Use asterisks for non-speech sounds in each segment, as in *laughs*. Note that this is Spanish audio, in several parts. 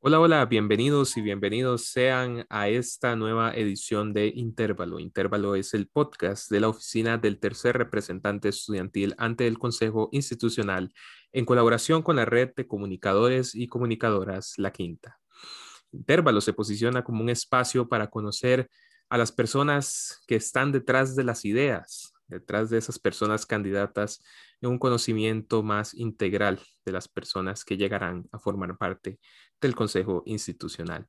Hola, hola, bienvenidos y bienvenidos sean a esta nueva edición de Intervalo. Intervalo es el podcast de la oficina del tercer representante estudiantil ante el Consejo Institucional en colaboración con la red de comunicadores y comunicadoras La Quinta. Intervalo se posiciona como un espacio para conocer a las personas que están detrás de las ideas, detrás de esas personas candidatas en un conocimiento más integral de las personas que llegarán a formar parte del Consejo Institucional.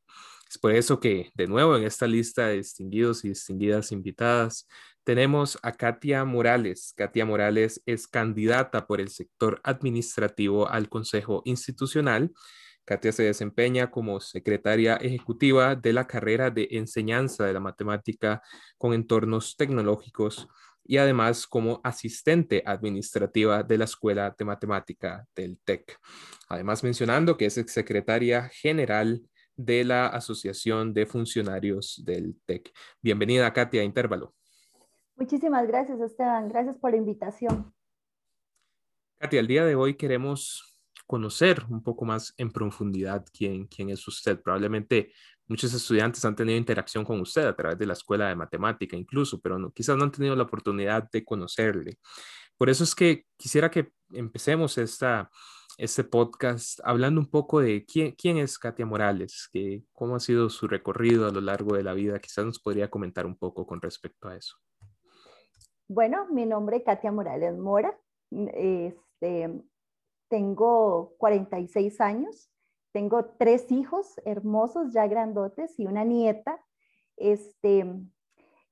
Es por eso que, de nuevo, en esta lista de distinguidos y distinguidas invitadas, tenemos a Katia Morales. Katia Morales es candidata por el sector administrativo al Consejo Institucional. Katia se desempeña como secretaria ejecutiva de la carrera de enseñanza de la matemática con entornos tecnológicos y además como asistente administrativa de la Escuela de Matemática del TEC. Además mencionando que es secretaria general de la Asociación de Funcionarios del TEC. Bienvenida, Katia, a Intervalo. Muchísimas gracias, Esteban. Gracias por la invitación. Katia, el día de hoy queremos conocer un poco más en profundidad quién, quién es usted. Probablemente Muchos estudiantes han tenido interacción con usted a través de la escuela de matemática incluso, pero no, quizás no han tenido la oportunidad de conocerle. Por eso es que quisiera que empecemos esta, este podcast hablando un poco de quién, quién es Katia Morales, que, cómo ha sido su recorrido a lo largo de la vida. Quizás nos podría comentar un poco con respecto a eso. Bueno, mi nombre es Katia Morales Mora. Este, tengo 46 años. Tengo tres hijos hermosos, ya grandotes, y una nieta. Este,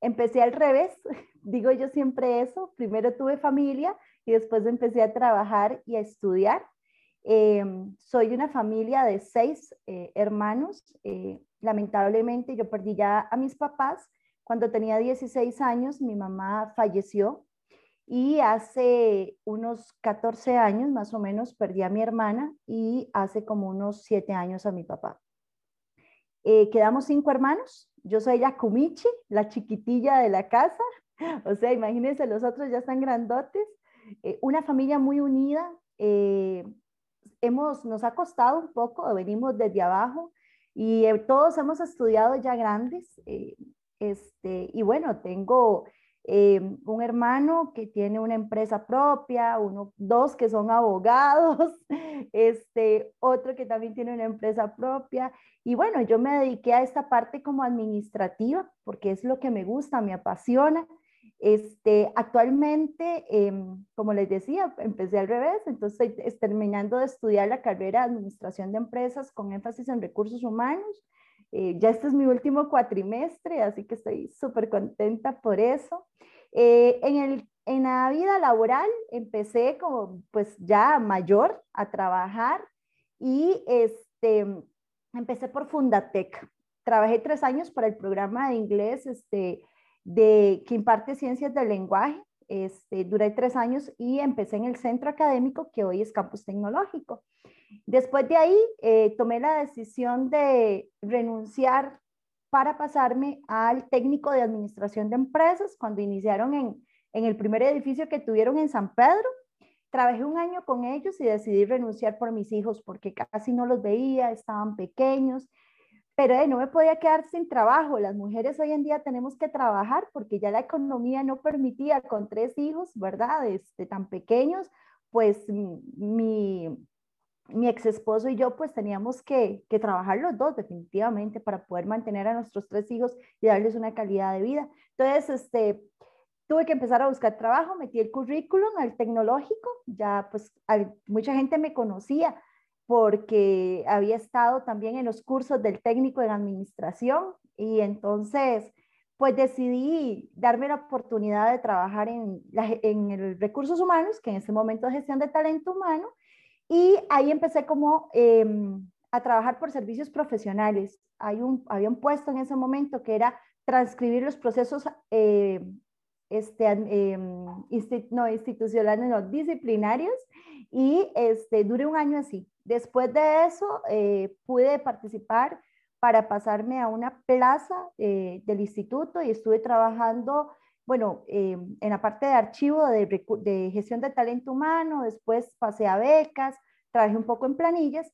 empecé al revés, *laughs* digo yo siempre eso. Primero tuve familia y después empecé a trabajar y a estudiar. Eh, soy una familia de seis eh, hermanos. Eh, lamentablemente yo perdí ya a mis papás. Cuando tenía 16 años, mi mamá falleció y hace unos 14 años más o menos perdí a mi hermana y hace como unos 7 años a mi papá. Eh, quedamos cinco hermanos. Yo soy la Kumichi, la chiquitilla de la casa. *laughs* O sea, imagínense, los otros ya están grandotes. Eh, una familia muy unida. Eh, hemos, nos ha costado un poco, venimos desde abajo y todos hemos estudiado ya grandes. este, y bueno, tengo eh, un hermano que tiene una empresa propia, uno, dos que son *laughs* abogados, este, otro que también tiene una empresa propia. Y bueno, yo me dediqué a esta parte como administrativa porque es lo que me gusta, me apasiona. Este, actualmente, em, como les decía, empecé al revés, entonces estoy terminando de estudiar la carrera de Administración de Empresas con énfasis en recursos humanos. Eh, ya este es mi último cuatrimestre, así que estoy súper contenta por eso. Eh, en, el, en la vida laboral empecé como pues ya mayor a trabajar y este, empecé por Fundatec. Trabajé tres años para el programa de inglés este, de, que imparte ciencias del lenguaje. Este, duré tres años y empecé en el centro académico que hoy es campus tecnológico. Después de ahí eh, tomé la decisión de renunciar para pasarme al técnico de administración de empresas cuando iniciaron en, en el primer edificio que tuvieron en San Pedro. Trabajé un año con ellos y decidí renunciar por mis hijos porque casi no los veía, estaban pequeños, pero eh, no me podía quedar sin trabajo. Las mujeres hoy en día tenemos que trabajar porque ya la economía no permitía con tres hijos, ¿verdad? Este, tan pequeños, pues mi, mi ex esposo y yo pues teníamos que, que, trabajar los dos definitivamente para poder mantener a nuestros tres hijos y darles una calidad de vida. Entonces, este, tuve que empezar a buscar trabajo, metí el currículum al tecnológico, ya pues mucha gente me conocía porque había estado también en los cursos del técnico en administración y entonces pues decidí darme la oportunidad de trabajar en, en el recursos humanos, que en ese momento es gestión de talento humano, y ahí empecé como em, a trabajar por servicios profesionales. Hay un, había un puesto en ese momento que era transcribir los procesos eh, este, em, no, institucionales, no, disciplinarios, y este, duré un año así. Después de eso, eh, pude participar para pasarme a una plaza eh, del instituto y estuve trabajando bueno, eh, en la parte de archivo de, gestión de talento humano, después pasé a becas, trabajé un poco en planillas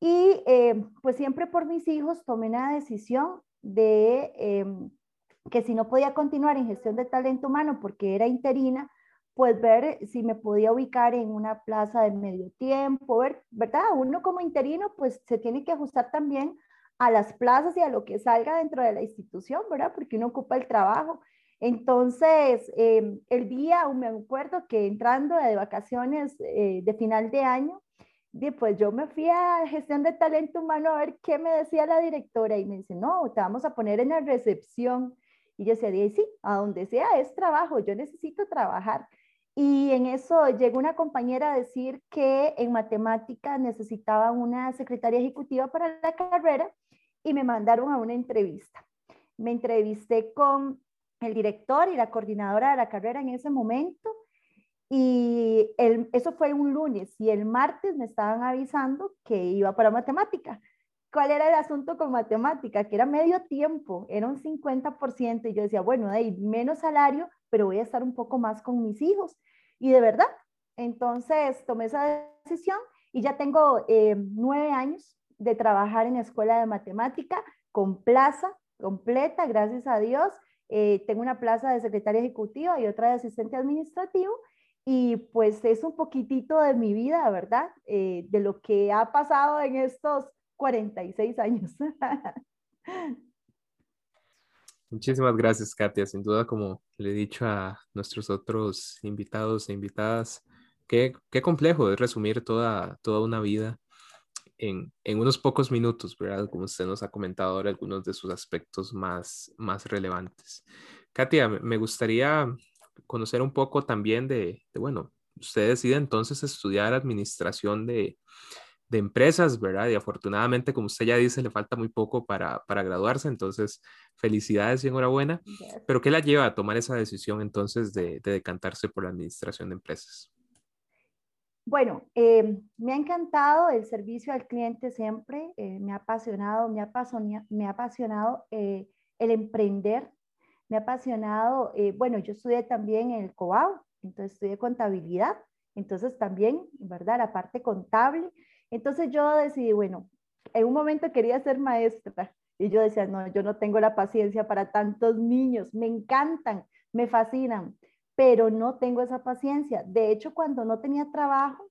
Y eh, pues siempre por mis hijos tomé una decisión de em, que si no podía continuar en gestión de talento humano porque era interina, pues ver si me podía ubicar en una plaza de medio tiempo, ver, ¿verdad? Uno como interino pues se tiene que ajustar también a las plazas y a lo que salga dentro de la institución, ¿verdad? Porque uno ocupa el trabajo. Entonces, em, el día, me acuerdo que entrando de vacaciones eh, de final de año, pues yo me fui a gestión de talento humano a ver qué me decía la directora y me dice, no, te vamos a poner en la recepción. Y yo decía, sí, a donde sea es trabajo, yo necesito trabajar. Y en eso llegó una compañera a decir que en matemática necesitaba una secretaria ejecutiva para la carrera y me mandaron a una entrevista. Me entrevisté con el director y la coordinadora de la carrera en ese momento y eso fue un lunes y el martes me estaban avisando que iba para matemática. ¿Cuál era el asunto con matemática? Que era medio tiempo, era un 50% y yo decía, bueno, hay menos salario, pero voy a estar un poco más con mis hijos. Y de verdad, entonces tomé esa decisión y ya tengo eh, nueve años de trabajar en la escuela de matemática con plaza completa, gracias a Dios. Eh, tengo una plaza de secretaria ejecutiva y otra de asistente administrativo y pues es un poquitito de mi vida, ¿verdad? Eh, de lo que ha pasado en estos 46 años. *laughs* Muchísimas gracias, Katia. Sin duda, como le he dicho a nuestros otros invitados e invitadas, qué, qué complejo es resumir toda, toda una vida en, en, unos pocos minutos, ¿verdad? Como usted nos ha comentado ahora, algunos de sus aspectos más, más relevantes. Katia, me gustaría conocer un poco también de, bueno, usted decide entonces estudiar administración de, de, empresas, ¿verdad? Y afortunadamente, como usted ya dice, le falta muy poco para, para graduarse, entonces felicidades y enhorabuena. Pero ¿qué la lleva a tomar esa decisión entonces de, de decantarse por la administración de empresas? Bueno, eh, me ha encantado el servicio al cliente siempre, eh, me ha apasionado, me ha apasionado, me ha apasionado eh, el emprender, me ha apasionado, bueno, yo estudié también en el COAU, entonces estudié contabilidad, entonces también, ¿verdad? La parte contable. Entonces yo decidí, bueno, en un momento quería ser maestra y yo decía, no, yo no tengo la paciencia para tantos niños, me encantan, me fascinan, pero no tengo esa paciencia. De hecho, cuando no tenía trabajo,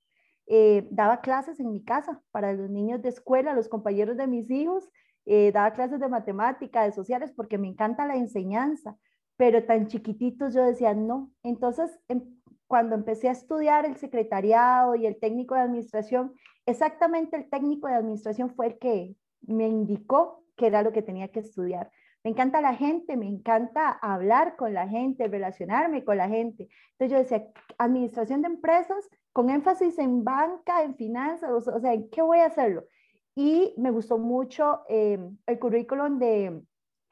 eh, daba clases en mi casa para los niños de escuela, los compañeros de mis hijos, eh, daba clases de matemática, de sociales, porque me encanta la enseñanza, pero tan chiquititos yo decía, no. Entonces, em, cuando empecé a estudiar el secretariado y el técnico de administración, exactamente el técnico de administración fue el que me indicó que era lo que tenía que estudiar. Me encanta la gente, me encanta hablar con la gente, relacionarme con la gente. Entonces yo decía, administración de empresas con énfasis en banca, en finanzas, o sea, ¿en qué voy a hacerlo? y me gustó mucho eh, el currículum de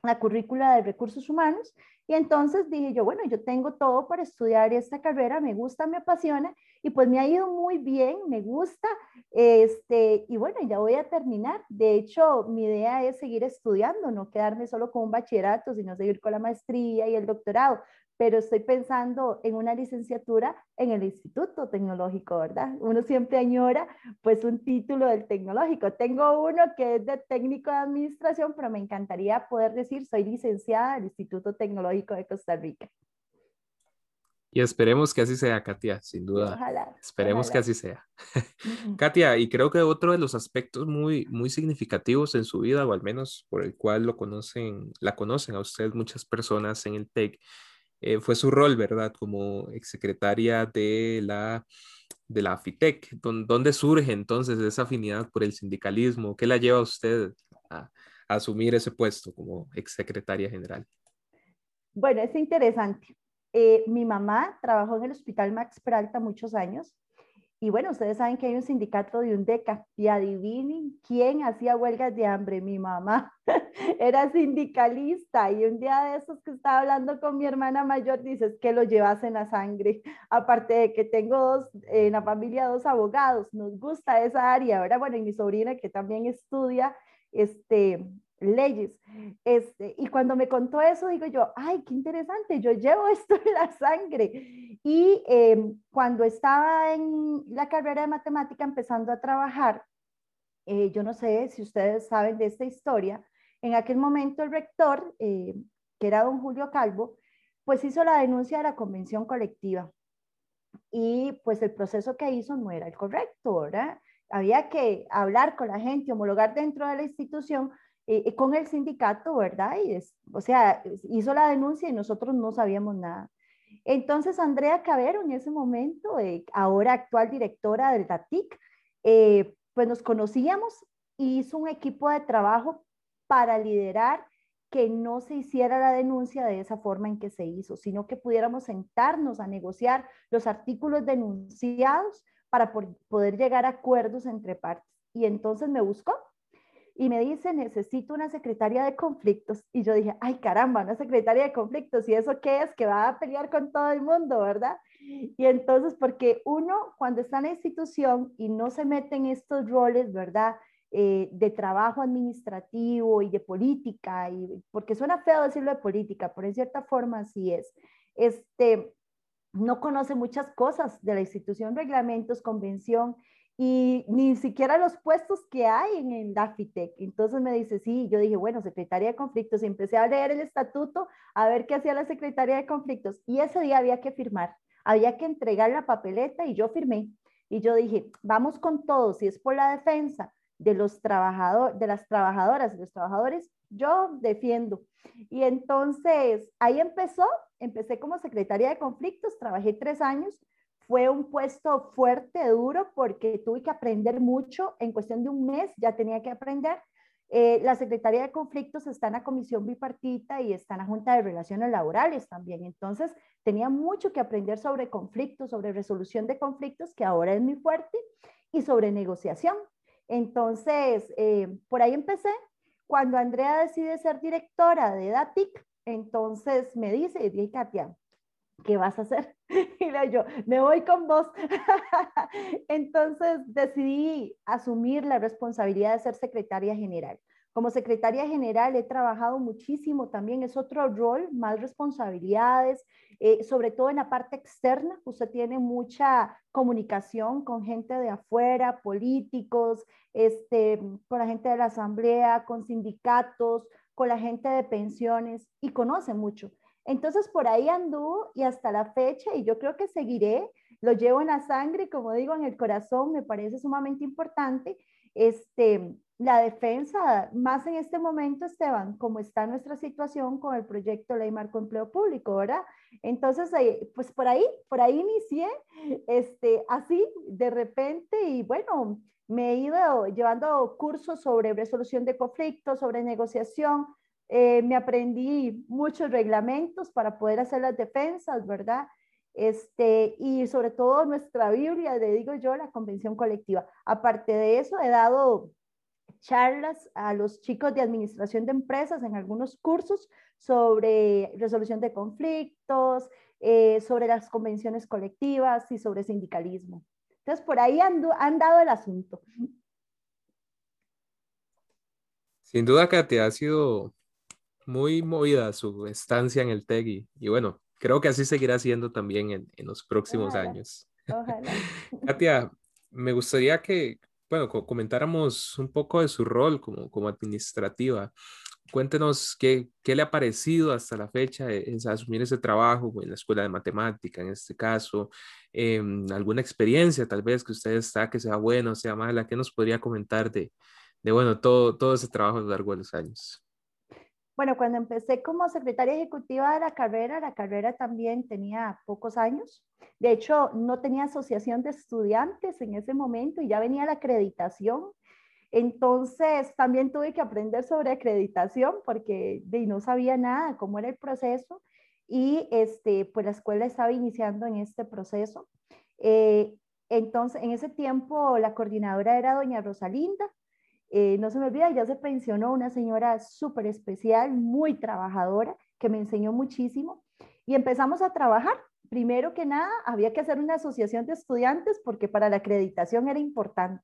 la currícula de recursos humanos y entonces dije yo, bueno, yo tengo todo para estudiar esta carrera, me gusta, me apasiona y pues me ha ido muy bien, me gusta, este, y bueno, ya voy a terminar. De hecho, mi idea es seguir estudiando, no quedarme solo con un bachillerato, sino seguir con la maestría y el doctorado pero estoy pensando en una licenciatura en el Instituto Tecnológico, ¿verdad? Uno siempre añora pues un título del tecnológico. Tengo uno que es de técnico de administración, pero me encantaría poder decir soy licenciada del Instituto Tecnológico de Costa Rica. Y esperemos que así sea, Katia, sin duda. Ojalá. Esperemos que así sea. Katia, y creo que otro de los aspectos muy, muy significativos en su vida, o al menos por el cual lo conocen, la conocen a usted muchas personas en el TEC, eh, fue su rol, ¿verdad? Como exsecretaria de la, de la FITEC. ¿Dónde surge entonces esa afinidad por el sindicalismo? ¿Qué la lleva a usted a, asumir ese puesto como exsecretaria general? Bueno, es interesante. Eh, mi mamá trabajó en el Hospital Max Peralta muchos años y bueno, ustedes saben que hay un sindicato de UNDECA y adivinen quién hacía huelgas de hambre. Mi mamá *laughs* era sindicalista y un día de esos que estaba hablando con mi hermana mayor, dices que lo llevas en la sangre. *laughs* Aparte de que tengo dos, en la familia dos abogados, nos gusta esa área, ¿verdad? Bueno, y mi sobrina que también estudia este, leyes. Este, y cuando me contó eso, digo yo, ay, qué interesante, yo llevo *laughs* esto en la sangre. Y em, cuando estaba en la carrera de matemática empezando a trabajar, eh, yo no sé si ustedes saben de esta historia, en aquel momento el rector, eh, que era don Julio Calvo, pues hizo la denuncia de la convención colectiva y pues el proceso que hizo no era el correcto, ¿verdad? Había que hablar con la gente, homologar dentro de la institución eh, con el sindicato, ¿verdad? Y o sea, hizo la denuncia y nosotros no sabíamos nada. Entonces, Andrea Cabero, en ese momento, eh, ahora actual directora del DATIC, eh, pues nos conocíamos y hizo un equipo de trabajo para liderar que no se hiciera la denuncia de esa forma en que se hizo, sino que pudiéramos sentarnos a negociar los artículos denunciados para poder llegar a acuerdos entre partes. Y entonces me buscó y me dice, necesito una secretaria de conflictos. Y yo dije, ay caramba, una secretaria de conflictos. ¿Y eso qué es? Que va a pelear con todo el mundo, ¿verdad? Y entonces, porque uno cuando está en la institución y no se mete en estos roles, ¿verdad? Eh, de trabajo administrativo y de política, y, porque suena feo decirlo de política, pero en cierta forma así es. Este, no conoce muchas cosas de la institución, reglamentos, convención, y ni siquiera los puestos que hay en el DAFITEC. Entonces me dice, sí, yo dije, bueno, Secretaría de Conflictos, y empecé a leer el estatuto, a ver qué hacía la Secretaría de Conflictos, y ese día había que firmar, había que entregar la papeleta y yo firmé. Y yo dije, vamos con todo, si es por la defensa de los trabajadores, de las trabajadoras y los trabajadores, yo defiendo. Y entonces ahí empezó, empecé como secretaria de conflictos, trabajé tres años, fue un puesto fuerte, duro, porque tuve que aprender mucho. En cuestión de un mes ya tenía que aprender. Eh, la Secretaría de Conflictos está en la Comisión Bipartita y está en la Junta de Relaciones Laborales también. Entonces, tenía mucho que aprender sobre conflictos, sobre resolución de conflictos, que ahora es muy fuerte, y sobre negociación. Entonces, eh, por ahí empecé. Cuando Andrea decide ser directora de DATIC, entonces me dice, dije, Katia, ¿qué vas a hacer? *laughs* Y le yo, me voy con vos. *laughs* Entonces decidí asumir la responsabilidad de ser secretaria general. Como secretaria general he trabajado muchísimo también, es otro rol, más responsabilidades, eh, sobre todo en la parte externa. Usted tiene mucha comunicación con gente de afuera, políticos, este, con la gente de la asamblea, con sindicatos, con la gente de pensiones y conoce mucho. Entonces por ahí anduvo y hasta la fecha, y yo creo que seguiré, lo llevo en la sangre, como digo, en el corazón, me parece sumamente importante. Este, la defensa, más en este momento, Esteban, como está nuestra situación con el proyecto Ley Marco Empleo Público, ¿verdad? Entonces, eh, pues por ahí, por ahí inicié, este, así, de repente, y bueno, me he ido llevando cursos sobre resolución de conflictos, sobre negociación, eh, me aprendí muchos reglamentos para poder hacer las defensas, ¿verdad? Este, y sobre todo nuestra Biblia, le digo yo, la convención colectiva. Aparte de eso, he dado charlas a los chicos de administración de empresas en algunos cursos sobre resolución de conflictos, eh, sobre las convenciones colectivas y sobre sindicalismo. Entonces, por ahí han, han dado el asunto. Sin duda, Katia, ha sido muy movida su estancia en el TEG y, bueno, creo que así seguirá siendo también en, en los próximos años. Ojalá. *laughs* Katia, me gustaría que, bueno, comentáramos un poco de su rol como, como administrativa. Cuéntenos qué, qué le ha parecido hasta la fecha en asumir ese trabajo en la escuela de matemática, en este caso, em, alguna experiencia tal vez que usted está, que sea buena o sea mala, ¿qué nos podría comentar de, de bueno, todo, todo ese trabajo a lo largo de los años? Bueno, cuando empecé como secretaria ejecutiva de la carrera, la carrera también tenía pocos años. De hecho, no tenía asociación de estudiantes en ese momento y ya venía la acreditación. Entonces, también tuve que aprender sobre acreditación porque de, no sabía nada cómo era el proceso y este, pues la escuela estaba iniciando en este proceso. Eh, entonces, en ese tiempo la coordinadora era doña Rosalinda eh, no se me olvida, ya se pensionó una señora súper especial, muy trabajadora, que me enseñó muchísimo. Y empezamos a trabajar. Primero que nada, había que hacer una asociación de estudiantes porque para la acreditación era importante.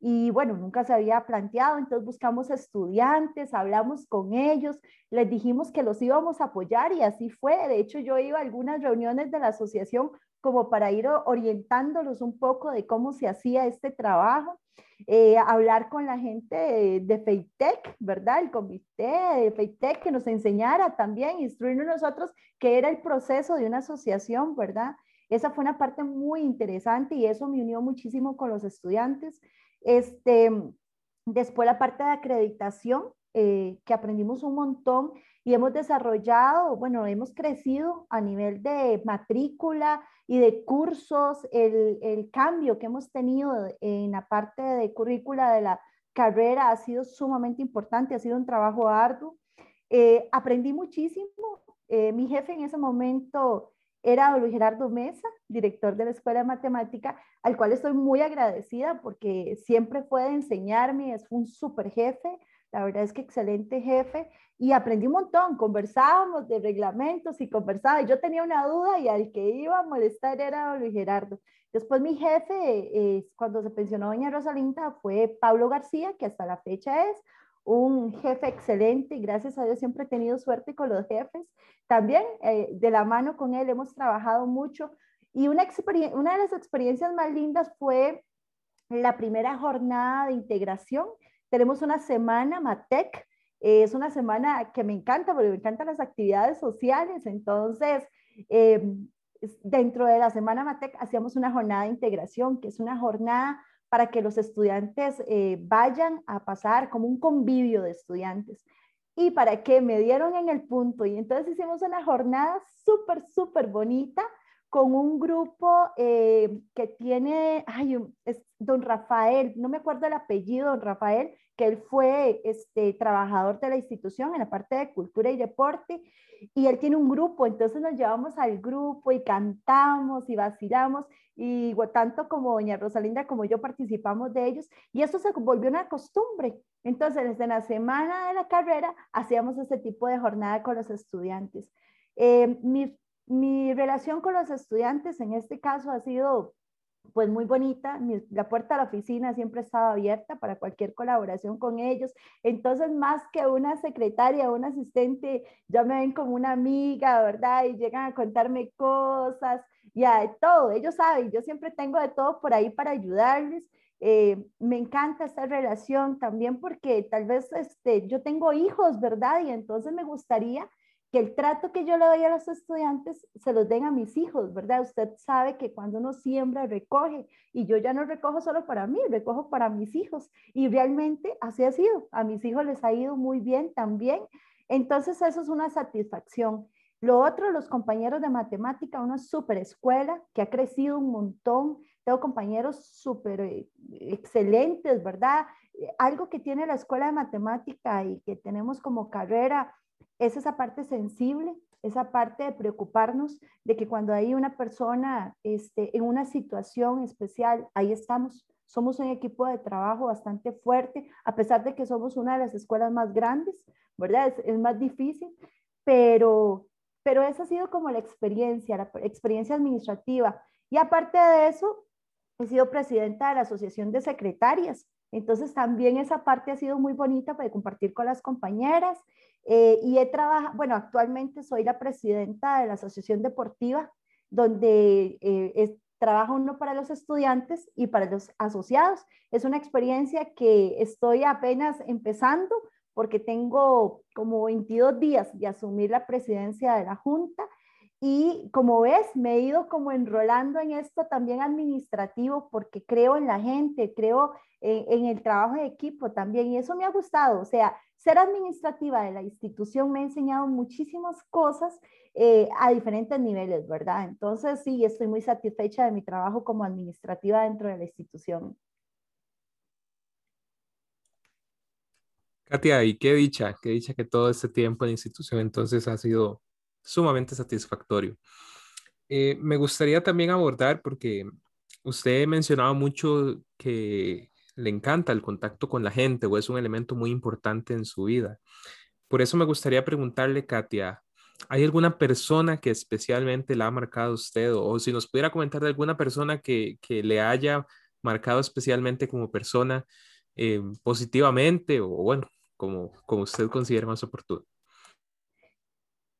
Y bueno, nunca se había planteado, entonces buscamos estudiantes, hablamos con ellos, les dijimos que los íbamos a apoyar y así fue. De hecho, yo iba a algunas reuniones de la asociación como para ir orientándolos un poco de cómo se hacía este trabajo. Eh, hablar con la gente de, de FEITEC, ¿verdad? El comité de FEITEC que nos enseñara también, instruirnos nosotros qué era el proceso de una asociación, ¿verdad? Esa fue una parte muy interesante y eso me unió muchísimo con los estudiantes. Este, después la parte de acreditación, eh, que aprendimos un montón y hemos desarrollado, bueno, hemos crecido a nivel de matrícula y de cursos, el, el cambio que hemos tenido en la parte de currícula de la carrera ha sido sumamente importante, ha sido un trabajo arduo. Eh, aprendí muchísimo. Eh, mi jefe en ese momento era Luis Gerardo Mesa, director de la Escuela de Matemática, al cual estoy muy agradecida porque siempre fue de enseñarme, es un súper jefe, la verdad es que excelente jefe, y aprendí un montón, conversábamos de reglamentos y conversaba, yo tenía una duda y al que iba a molestar era Luis Gerardo. Después mi jefe, eh, cuando se pensionó doña Rosalinda, fue Pablo García, que hasta la fecha es un jefe excelente y gracias a Dios siempre he tenido suerte con los jefes. También eh, de la mano con él hemos trabajado mucho y una, una de las experiencias más lindas fue la primera jornada de integración. Tenemos una semana Matec, es una semana que me encanta porque me encantan las actividades sociales, entonces em, dentro de la semana Matec hacíamos una jornada de integración, que es una jornada para que los estudiantes eh, vayan a pasar como un convivio de estudiantes. Y para que me dieron en el punto. Y entonces hicimos una jornada súper, súper bonita con un grupo eh, que tiene, ay, es don Rafael, no me acuerdo el apellido, don Rafael, que él fue este, trabajador de la institución en la parte de cultura y deporte, y él tiene un grupo, entonces nos llevamos al grupo y cantamos y vacilamos, y tanto como doña Rosalinda como yo participamos de ellos, y eso se volvió una costumbre. Entonces, desde la semana de la carrera hacíamos ese tipo de jornada con los estudiantes. Eh, mi, mi relación con los estudiantes en este caso ha sido pues muy bonita. la puerta de la oficina siempre ha estado abierta para cualquier colaboración con ellos. Entonces, más que una secretaria o un asistente, ya me ven como una amiga, ¿verdad? Y llegan a contarme cosas, ya de todo. Ellos saben, yo siempre tengo de todo por ahí para ayudarles. Eh, me encanta esta relación también porque tal vez este, yo tengo hijos, ¿verdad? Y entonces me gustaría que el trato que yo le doy a los estudiantes se los den a mis hijos, ¿verdad? Usted sabe que cuando uno siembra, recoge, y yo ya no recojo solo para mí, recojo para mis hijos, y realmente así ha sido, a mis hijos les ha ido muy bien también, entonces eso es una satisfacción. Lo otro, los compañeros de matemática, una super escuela que ha crecido un montón, tengo compañeros súper eh, excelentes, ¿verdad? Algo que tiene la escuela de matemática y que tenemos como carrera es esa parte sensible, esa parte de preocuparnos de que cuando hay una persona este, en una situación especial, ahí estamos. Somos un equipo de trabajo bastante fuerte, a pesar de que somos una de las escuelas más grandes, ¿verdad? Es, más difícil, pero, pero esa ha sido como la experiencia, la experiencia administrativa. Y aparte de eso, he sido presidenta de la Asociación de Secretarias. Entonces también esa parte ha sido muy bonita para compartir con las compañeras eh, y he trabajado, bueno, actualmente soy la presidenta de la Asociación Deportiva, donde eh, trabajo uno para los estudiantes y para los asociados. Es una experiencia que estoy apenas empezando porque tengo como 22 días de asumir la presidencia de la Junta y como ves, me he ido como enrolando en esto también administrativo porque creo en la gente, creo en, el trabajo de equipo también y eso me ha gustado. O sea, ser administrativa de la institución me ha enseñado muchísimas cosas eh, a diferentes niveles, ¿verdad? Entonces sí, estoy muy satisfecha de mi trabajo como administrativa dentro de la institución. Katia, y qué dicha, qué dicha que todo este tiempo en la institución entonces ha sido sumamente satisfactorio. Eh, me gustaría también abordar, porque usted mencionaba mucho que le encanta el contacto con la gente o es un elemento muy importante en su vida. Por eso me gustaría preguntarle, Katia, ¿hay alguna persona que especialmente la ha marcado usted o, si nos pudiera comentar de alguna persona que, que le haya marcado especialmente como persona eh, positivamente o bueno, como, como usted considere más oportuno?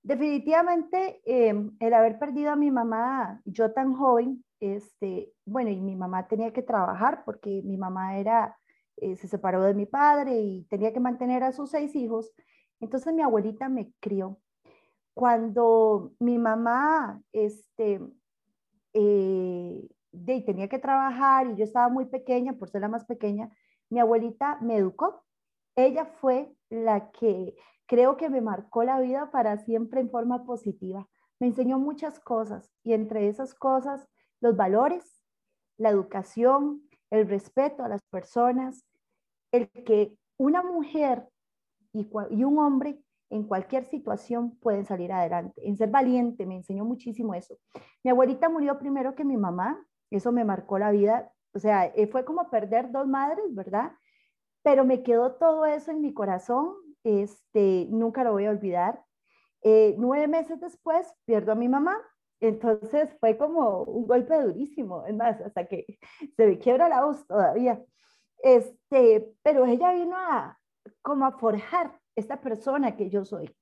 Definitivamente, em, el haber perdido a mi mamá, yo tan joven, este, bueno, y mi mamá tenía que trabajar porque mi mamá era, eh, se separó de mi padre y tenía que mantener a sus seis hijos. Entonces mi abuelita me crió. Cuando mi mamá, este, eh, de, tenía que trabajar y yo estaba muy pequeña, por ser la más pequeña, mi abuelita me educó. Ella fue la que creo que me marcó la vida para siempre en forma positiva. Me enseñó muchas cosas y entre esas cosas los valores, la educación, el respeto a las personas, el que una mujer y, un hombre en cualquier situación pueden salir adelante. En ser valiente me enseñó muchísimo eso. Mi abuelita murió primero que mi mamá, eso me marcó la vida. O sea, eh, fue como perder dos madres, ¿verdad? Pero me quedó todo eso en mi corazón este, nunca lo voy a olvidar. Eh, nueve meses después pierdo a mi mamá, entonces fue como un golpe durísimo, es más, hasta que *laughs* se me quiebra la voz todavía. Este, pero ella vino a como a forjar esta persona que yo soy.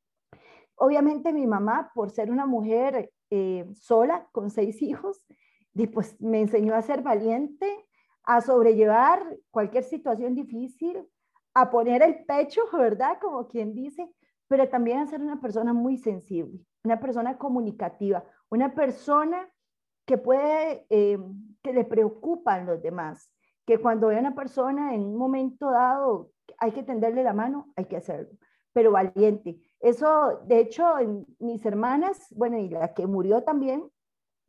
Obviamente mi mamá, por ser una mujer eh, sola, con seis hijos, pues me enseñó a ser valiente, a sobrellevar cualquier situación difícil, a poner el pecho, *laughs* ¿verdad? Como quien dice, pero también a ser una persona muy sensible, una persona comunicativa, una persona que puede, eh, que le preocupan los demás, que cuando ve a una persona en un momento dado hay que tenderle la mano, hay que hacerlo, pero valiente. Eso, de hecho, mis hermanas, bueno, y la que murió también,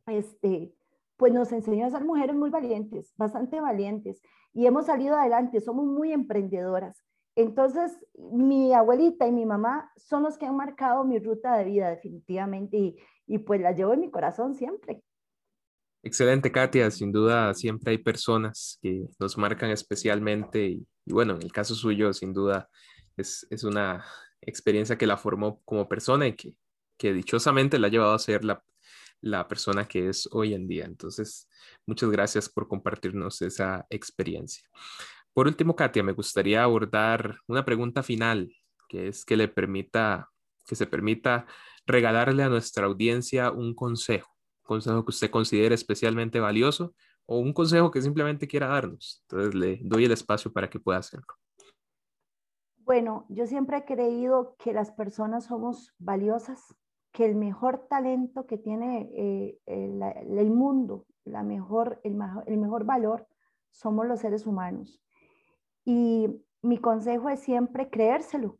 este, pues nos enseñó a ser mujeres muy valientes, bastante valientes, y hemos salido adelante, somos muy emprendedoras. Entonces, mi abuelita y mi mamá son los que han marcado mi ruta de vida definitivamente y, y pues la llevo en mi corazón siempre. Excelente, Katia. Sin duda, siempre hay personas que nos marcan especialmente y, bueno, en el caso suyo, sin duda, es, es, una experiencia que la formó como persona y que, que dichosamente la ha llevado a ser la, la persona que es hoy en día. Entonces, muchas gracias por compartirnos esa experiencia. Por último, Katia, me gustaría abordar una pregunta final, que es que le permita, que se permita regalarle a nuestra audiencia un consejo, un consejo que usted considere especialmente valioso o un consejo que simplemente quiera darnos. Entonces, le doy el espacio para que pueda hacerlo. Bueno, yo siempre he creído que las personas somos valiosas, que el mejor talento que tiene eh, el, mundo, la mejor, el, el mejor valor, somos los seres humanos. Y mi consejo es siempre creérselo,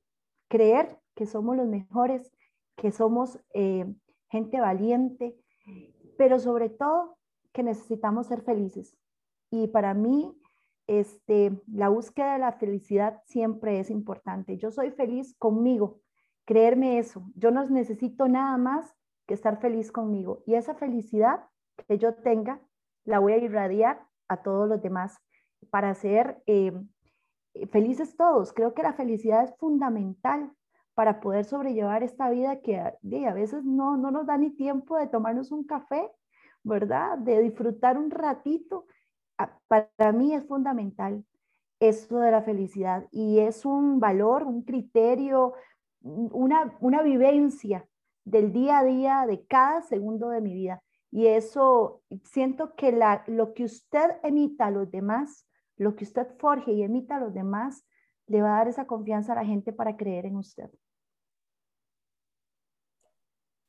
creer que somos los mejores, que somos eh, gente valiente, pero sobre todo que necesitamos ser felices. Y para mí, este, la búsqueda de la felicidad siempre es importante. Yo soy feliz conmigo, creerme eso. Yo no necesito nada más que estar feliz conmigo. Y esa felicidad que yo tenga, la voy a irradiar a todos los demás para ser eh, felices todos. Creo que la felicidad es fundamental para poder sobrellevar esta vida que a, a veces no, no nos da ni tiempo de tomarnos un café, ¿verdad? De disfrutar un ratito. Ah, para mí es fundamental eso de la felicidad y es un valor, un criterio, una, una vivencia del día a día, de cada segundo de mi vida. Y eso siento que la, lo que usted emita a los demás, lo que usted forje y emita a los demás, le va a dar esa confianza a la gente para creer en usted.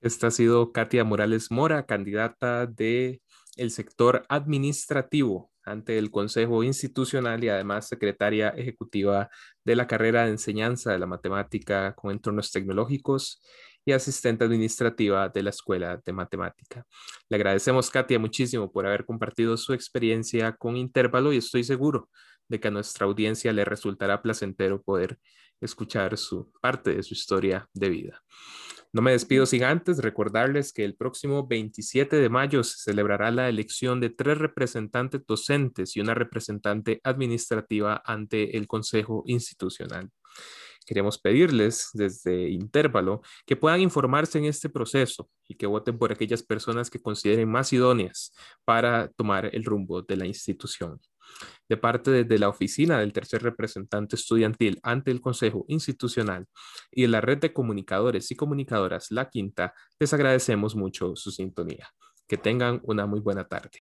Esta ha sido Katia Morales Mora, candidata del el sector administrativo ante el Consejo Institucional y además secretaria ejecutiva de la carrera de enseñanza de la matemática con entornos tecnológicos y asistente administrativa de la Escuela de Matemática. Le agradecemos, Katia, muchísimo por haber compartido su experiencia con Intervalo y estoy seguro de que a nuestra audiencia le resultará placentero poder escuchar su parte de su historia de vida. No me despido sin antes recordarles que el próximo 27 de mayo se celebrará la elección de tres representantes docentes y una representante administrativa ante el Consejo Institucional. Queremos pedirles desde Intervalo que puedan informarse en este proceso y que voten por aquellas personas que consideren más idóneas para tomar el rumbo de la institución. De parte de la oficina del tercer representante estudiantil ante el Consejo Institucional y de la red de comunicadores y comunicadoras La Quinta, les agradecemos mucho su sintonía. Que tengan una muy buena tarde.